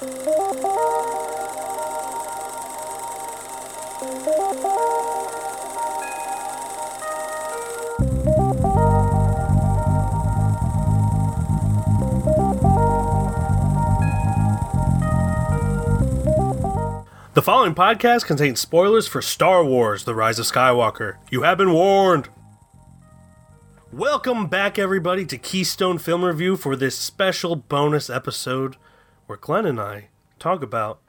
The following podcast contains spoilers for Star Wars The Rise of Skywalker. You have been warned. Welcome back, everybody, to Keystone Film Review for this special bonus episode where Glenn and I talk about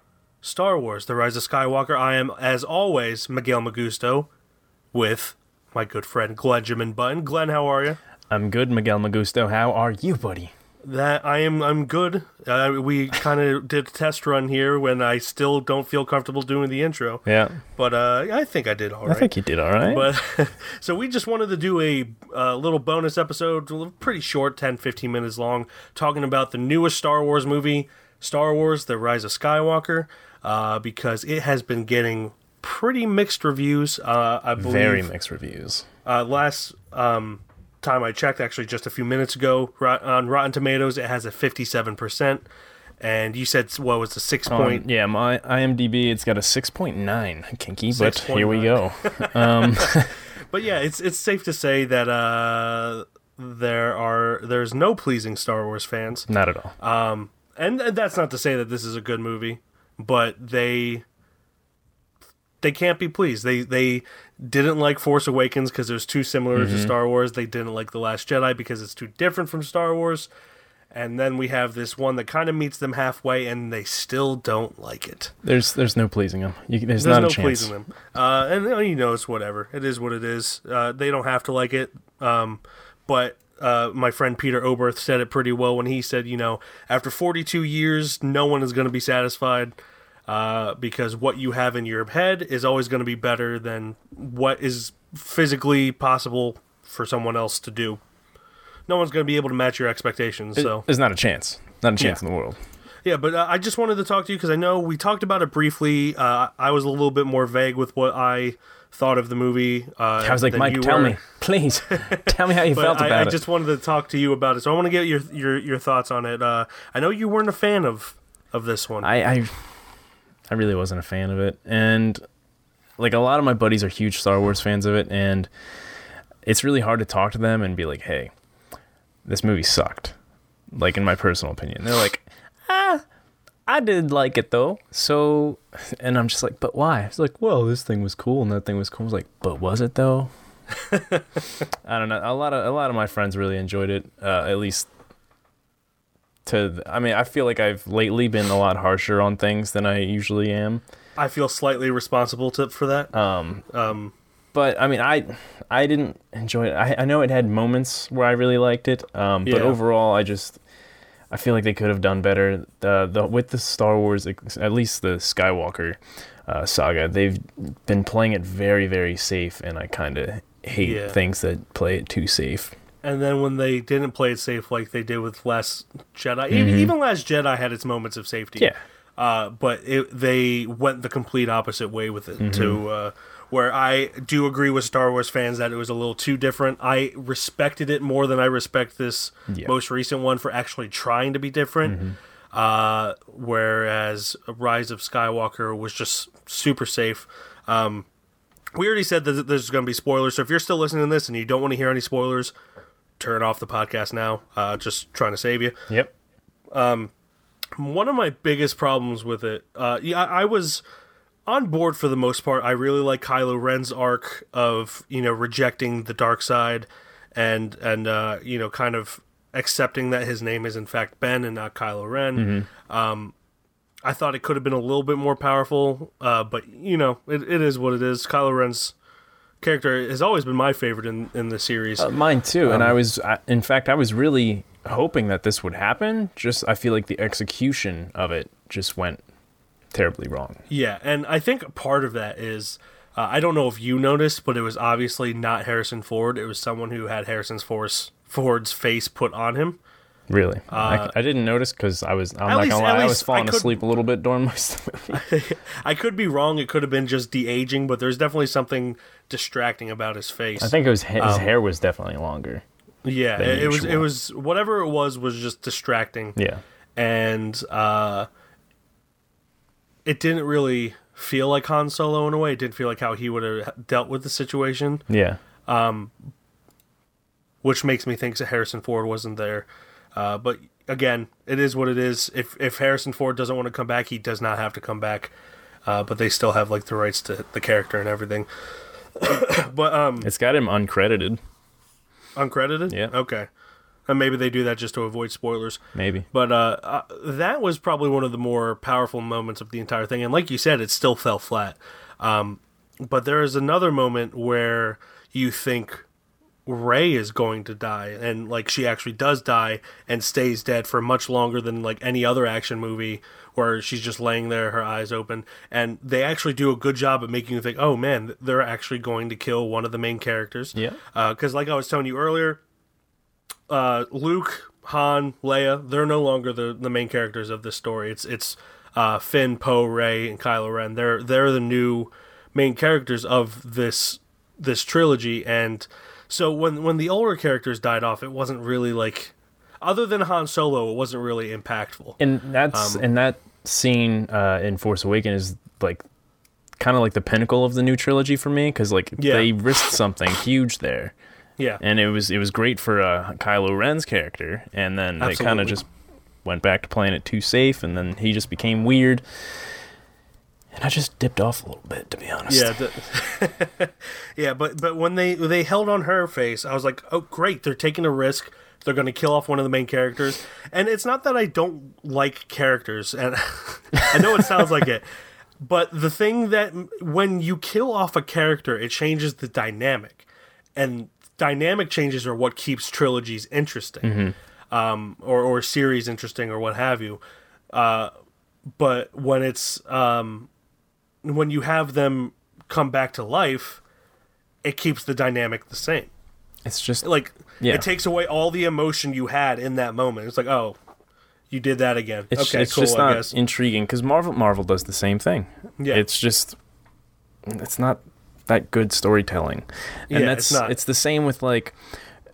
Star Wars The Rise of Skywalker. I am, as always, Miguel Magusto with my good friend Glenjamin Button. Glenn, how are you? I'm good, Miguel Magusto. How are you, buddy? That I am. I'm good. Uh, we kind of did a test run here when I still don't feel comfortable doing the intro. Yeah, But uh, I think I did all right. I think you did all right. But so we just wanted to do a uh, little bonus episode, pretty short, 10, 15 minutes long, talking about the newest Star Wars movie, Star Wars: The Rise of Skywalker, uh, because it has been getting pretty mixed reviews. Uh, I believe Very mixed reviews. uh, last um, time I checked, actually just a few minutes ago, rot- on Rotten Tomatoes, it has a fifty-seven percent. And you said what was the six Um, point? yeah, my IMDb it's got a 6.9 kinky, but 6.9. here we go. um, But yeah, it's it's safe to say that uh, there are there's no pleasing Star Wars fans. not at all. Um, and that's not to say that this is a good movie, but they they can't be pleased. They they didn't like Force Awakens because it was too similar to Star Wars. They didn't like The Last Jedi because it's too different from Star Wars. And then we have this one that kind of meets them halfway, and they still don't like it. there's there's no pleasing them. You, there's, There's not no a chance. pleasing them. Uh, and you know, it's whatever. It is what it is. Uh, they don't have to like it. Um, but uh, my friend Peter Oberth said it pretty well when he said, you know, after 42 years, no one is going to be satisfied uh, because what you have in your head is always going to be better than what is physically possible for someone else to do. No one's going to be able to match your expectations. So There's not a chance. Not a chance Yeah. in the world. yeah, but uh, I just wanted to talk to you because I know we talked about it briefly. Uh, I was a little bit more vague with what I thought of the movie. Uh, I was like, Mike, tell were. me, please, tell me how you felt I, about I it. I just wanted to talk to you about it, so I want to get your your your thoughts on it. Uh, I know you weren't a fan of of this one. I, I I really wasn't a fan of it, and like a lot of my buddies are huge Star Wars fans of it, and it's really hard to talk to them and be like, "Hey, this movie sucked." Like in my personal opinion, they're like, "Ah, I did like it though." So, and I'm just like, "But why?" It's like, "Well, this thing was cool and that thing was cool." I was like, "But was it though?" I don't know. A lot of a lot of my friends really enjoyed it. Uh, at least to th- I mean, I feel like I've lately been a lot harsher on things than I usually am. I feel slightly responsible to, for that. Um, Um, but I mean, I I didn't enjoy it. I, I know it had moments where I really liked it, um, but Yeah. overall, I just I feel like they could have done better. The the with the Star Wars, at least the Skywalker uh, saga, they've been playing it very very safe, and I kind of hate Yeah. things that play it too safe. and then when they didn't play it safe like they did with Last Jedi, even, even Last Jedi had its moments of safety. Yeah. Uh, but it, they went the complete opposite way with it to uh, where I do agree with Star Wars fans that it was a little too different. I respected it more than I respect this Yeah. most recent one for actually trying to be different. Uh, whereas Rise of Skywalker was just super safe. Um, we already said that there's going to be spoilers, so if you're still listening to this and you don't want to hear any spoilers, turn off the podcast now. Uh, just trying to save you Yep. one of my biggest problems with it, uh, yeah, I was on board for the most part. I really like Kylo Ren's arc of you know rejecting the dark side, and and uh, you know kind of accepting that his name is in fact Ben and not Kylo Ren. Um, I thought it could have been a little bit more powerful, uh, but you know it, it is what it is. Kylo Ren's character has always been my favorite in in the series. Uh, mine too, and Um, I was, I, in fact, I was really hoping that this would happen. Just, I feel like the execution of it just went terribly wrong. Yeah, and I think part of that is uh, I don't know if you noticed, but it was obviously not Harrison Ford. It was someone who had Harrison's Force Ford's face put on him. Really, I, I didn't notice because I was, I'm Uh, not least- gonna lie, I was least I falling asleep a little bit during my movie. I could be wrong. It could have been just de aging, but there's definitely something distracting about his face. I think it was his Um, hair was definitely longer. yeah, it, it was. It was whatever it was was just distracting. Yeah, and uh, it didn't really feel like Han Solo in a way. It didn't feel like how he would have dealt with the situation, Yeah. which makes me think that Harrison Ford wasn't there. Uh, but again, it is what it is. If if Harrison Ford doesn't want to come back, he does not have to come back. Uh, but they still have like the rights to the character and everything. but um, It's got him uncredited, uncredited. Yeah. Okay. And maybe they do that just to avoid spoilers. maybe. But uh, uh, that was probably one of the more powerful moments of the entire thing. And like you said, it still fell flat. Um, but there is another moment where you think Rey is going to die, and like she actually does die and stays dead for much longer than like any other action movie where she's just laying there, her eyes open. And they actually do a good job at making you think, oh man, they're actually going to kill one of the main characters. Yeah. Because like I was telling you earlier, uh, Luke, Han, Leia, they're no longer the, the main characters of this story. It's it's uh, Finn, Poe, Rey, and Kylo Ren. They're they're the new main characters of this this trilogy. And so when when the older characters died off, it wasn't really like other than Han Solo, it wasn't really impactful. And that's Um, and that scene uh, in Force Awakens is like kind of like the pinnacle of the new trilogy for me because like Yeah. they risked something huge there, Yeah, and it was it was great for uh, Kylo Ren's character, and then they kind of just went back to playing it too safe, and then he just became weird. And I just dipped off a little bit, to be honest. Yeah, the, yeah, but but when they they held on her face, I was like, oh great, they're taking a risk. They're going to kill off one of the main characters, and it's not that I don't like characters, and I know it sounds like it, but the thing that when you kill off a character, it changes the dynamic, and dynamic changes are what keeps trilogies interesting, um, or or series interesting, or what have you. Uh, but when it's um, when you have them come back to life, it keeps the dynamic the same. It's just Like Yeah. it takes away all the emotion you had in that moment. It's like, oh, you did that again. it's, okay, it's cool. just I not guess. intriguing because Marvel Marvel does the same thing. Yeah. it's just it's not that good storytelling, and Yeah, that's it's not. the same with like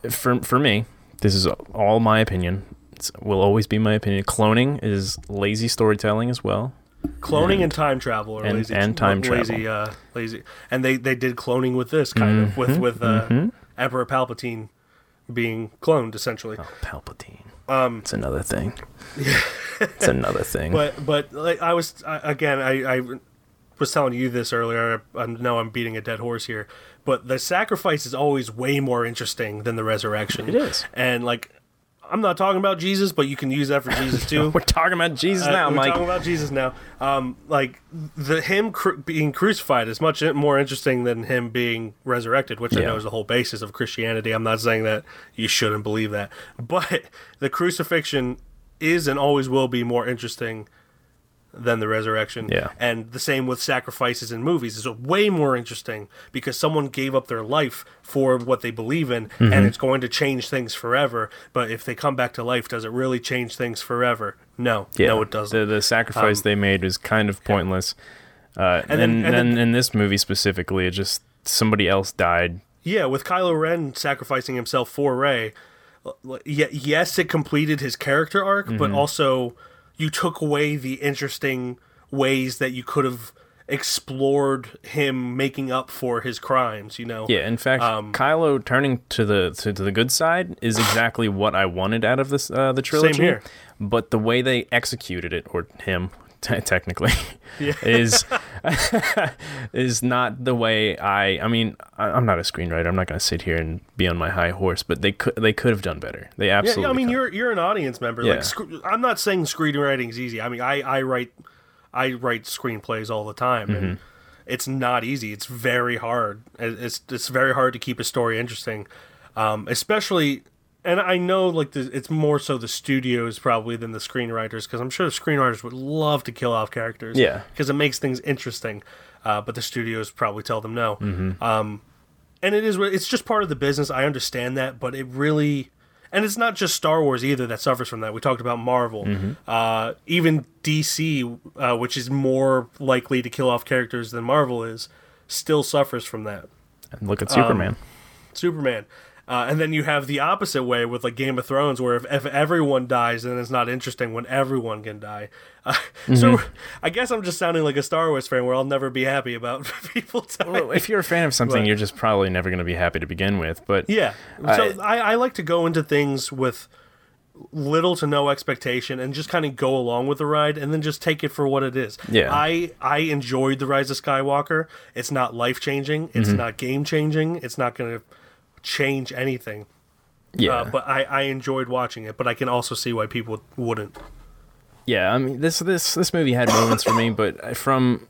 for for me. This is all my opinion. It will always be my opinion. Cloning is lazy storytelling as well. cloning and, time travel are and- lazy. and time lazy, uh, lazy. And they they did cloning with this kind of with with uh, Emperor Palpatine being cloned essentially. Oh, Palpatine. Um, it's another thing. Yeah, it's another thing. But but like I was I, again, I, I was telling you this earlier. I know I'm beating a dead horse here, but the sacrifice is always way more interesting than the resurrection. It is. and like I'm not talking about Jesus, but you can use that for Jesus too. We're talking about Jesus Uh, now, we're Mike. talking about Jesus now. Um, like the him cru- being crucified is much more interesting than him being resurrected, which I know is the whole basis of Christianity. I'm not saying that you shouldn't believe that, but the crucifixion is and always will be more interesting than the resurrection. Yeah. And the same with sacrifices in movies is way more interesting because someone gave up their life for what they believe in Mm-hmm. and it's going to change things forever. But if they come back to life, does it really change things forever? No. No, it doesn't. The, the sacrifice they made is kind of pointless. Uh, and, Um, And then- then, and then- in this movie specifically, it just somebody else died. Yeah, with Kylo Ren sacrificing himself for Rey, yes, it completed his character arc, but Mm-hmm. also you took away the interesting ways that you could have explored him making up for his crimes. You know, Yeah, in fact, Um, Kylo turning to the to, to the good side is exactly what I wanted out of this uh, the trilogy. here. But the way they executed it, or him te- technically, Yeah. is is not the way I. I mean, I, I'm not a screenwriter. I'm not going to sit here and be on my high horse. But they could they could have done better. They absolutely. yeah, I mean, could. you're you're an audience member. Yeah. Like, sc- I'm not saying screenwriting is easy. I mean, I I write I write screenplays all the time, and Mm-hmm. it's not easy. It's very hard. It's it's very hard to keep a story interesting, um, especially. And I know, like, the, it's more so the studios probably than the screenwriters, because I'm sure the screenwriters would love to kill off characters. Yeah. because it makes things interesting. Uh, but the studios probably tell them no Mm-hmm. and it is it's just part of the business i understand that but it really and it's not just star wars either that suffers from that we talked about marvel uh, even dc uh, which is more likely to kill off characters than marvel is still suffers from that And look at um, Superman. Uh, and then you have the opposite way with like Game of Thrones, where if, if everyone dies, then it's not interesting when everyone can die. Uh, So I guess I'm just sounding like a Star Wars fan, where I'll never be happy about people dying. Well, if you're a fan of something, But- you're just probably never going to be happy to begin with. But Yeah. So I, I like to go into things with little to no expectation and just kind of go along with the ride and then just take it for what it is. Yeah. I I enjoyed the Rise of Skywalker. It's not life changing. It's Mm-hmm. not game changing. It's not going to change anything. yeah, Uh, but I I enjoyed watching it. But I can also see why people wouldn't. Yeah, I mean this this this movie had moments for me, but from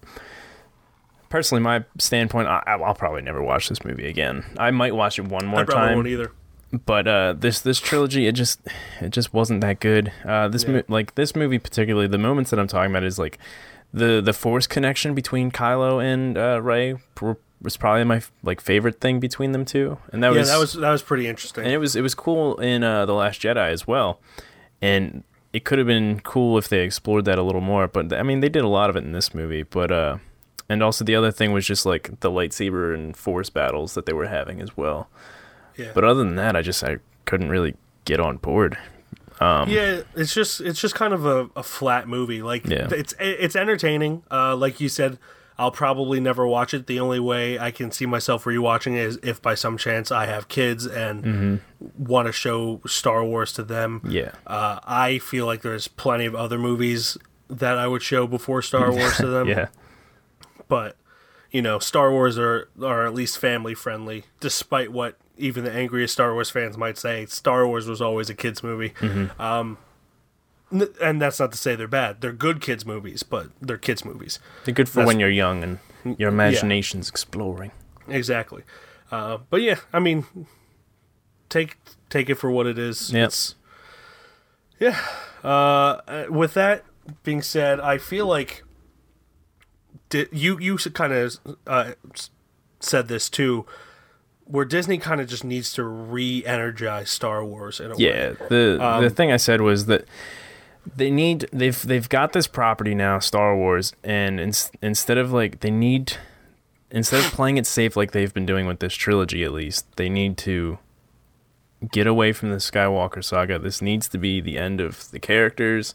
personally my standpoint, I, I'll probably never watch this movie again. I might watch it one more time. I probably time, won't either. but uh, this this trilogy it just it just wasn't that good. Uh, this Yeah. mo- like this movie particularly, the moments that I'm talking about is like the the force connection between Kylo and uh, Rey was probably my like favorite thing between them two, and that yeah, was that was that was pretty interesting. and it was it was cool in uh, the Last Jedi as well, and it could have been cool if they explored that a little more. But I mean, they did a lot of it in this movie. But uh, and also the other thing was just like the lightsaber and force battles that they were having as well. yeah. But other than that, I just I couldn't really get on board. Um, yeah, it's just it's just kind of a, a flat movie. Like Yeah. it's it's entertaining. Uh, like you said, I'll probably never watch it. The only way I can see myself rewatching it is if by some chance I have kids and Mm-hmm. want to show Star Wars to them. Yeah. Uh, I feel like there's plenty of other movies that I would show before Star Wars to them. Yeah. But you know, Star Wars are are at least family friendly, despite what even the angriest Star Wars fans might say. Star Wars was always a kids movie. Um, n- and that's not to say they're bad. They're good kids movies, but they're kids movies. They're good for That's- when you're young and your imagination's exploring. Exactly. Uh, but yeah, I mean, take take it for what it is. Yep. It's yeah. Uh, with that being said, I feel like di- you you kind of uh, said this too, where Disney kind of just needs to re-energize Star Wars in a way. Yeah, the Um, the thing I said was that they need they've they've got this property now, Star Wars, and ins- instead of like they need instead of playing it safe like they've been doing with this trilogy at least, they need to get away from the Skywalker saga. This needs to be the end of the characters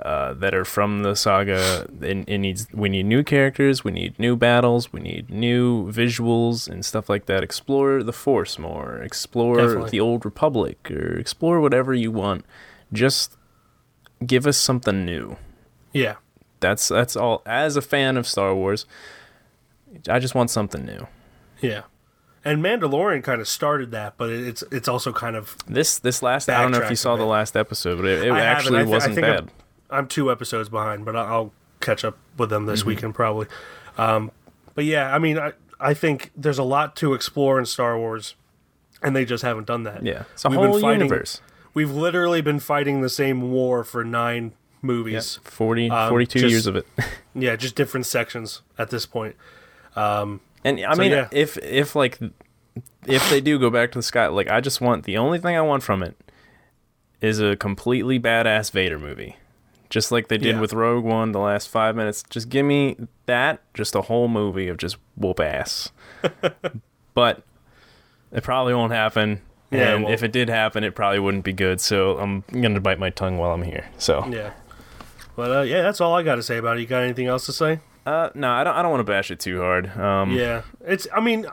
uh, that are from the saga. It, it needs we need new characters, we need new battles, we need new visuals and stuff like that. Explore the Force more, explore Definitely. the Old Republic, or explore whatever you want. Just give us something new. Yeah. That's that's all. As a fan of Star Wars, I just want something new. Yeah. And Mandalorian kind of started that, but it's it's also kind of This this last I don't know if you saw the last episode, but it, it actually I thi- wasn't think bad. I'm, I'm two episodes behind, but I'll catch up with them Mm-hmm. this weekend probably. Um, but yeah, I mean, I I think there's a lot to explore in Star Wars, and they just haven't done that. Yeah, it's a We've been whole fighting- universe. We've literally been fighting the same war for nine movies. 40, Um, 42 just- years of it. Yeah, just different sections at this point. And I So, mean, yeah. if if like if they do go back to the sky, like I just want the only thing I want from it is a completely badass Vader movie, just like they did Yeah. with Rogue One. The last five minutes, just give me that, just a whole movie of just whoop ass. but it probably won't happen. Yeah, and won't. if it did happen, it probably wouldn't be good. So I'm gonna bite my tongue while I'm here. So Yeah. But uh, yeah, that's all I got to say about it. You got anything else to say? uh, no, I don't. I don't want to bash it too hard. Um, Yeah, it's. I mean,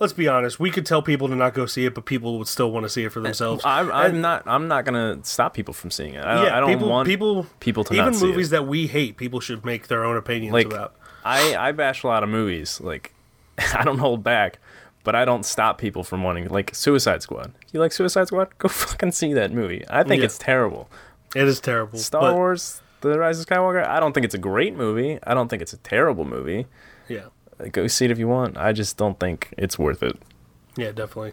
let's be honest. We could tell people to not go see it, but people would still want to see it for themselves. I'm, I'm And- not. I'm not gonna stop people from seeing it. I don't, yeah, I don't people, want people, people to even not see movies that we hate. People should make their own opinions Like, about. I I bash a lot of movies. Like I don't hold back, but I don't stop people from wanting. Like Suicide Squad. You like Suicide Squad? Go fucking see that movie. I think Yeah. it's terrible. It is terrible. Star Wars: The Rise of Skywalker. I don't think it's a great movie. I don't think it's a terrible movie. Yeah, Go see it if you want. I just don't think it's worth it. yeah, definitely.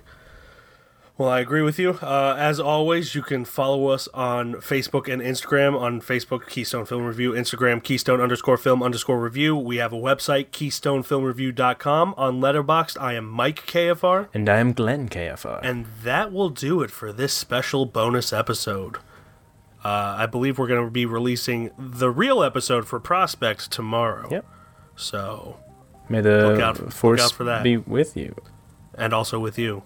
Well, I agree with you. Uh, as always, you can follow us on Facebook and Instagram. On Facebook, Keystone Film Review. Instagram, Keystone underscore film underscore review. We have a website, KeystoneFilmReview.com. On Letterboxd, I am Mike KFR. And I am Glenn KFR. And that will do it for this special bonus episode. Uh, I believe we're going to be releasing the real episode for Prospect tomorrow. Yep. So, May the Look out- look force out for that. be with you. and also with you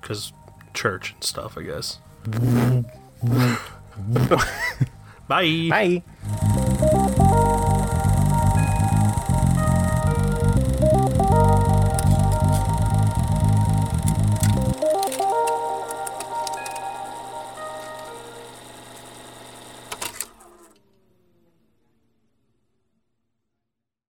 because church and stuff, I guess. Bye. Bye.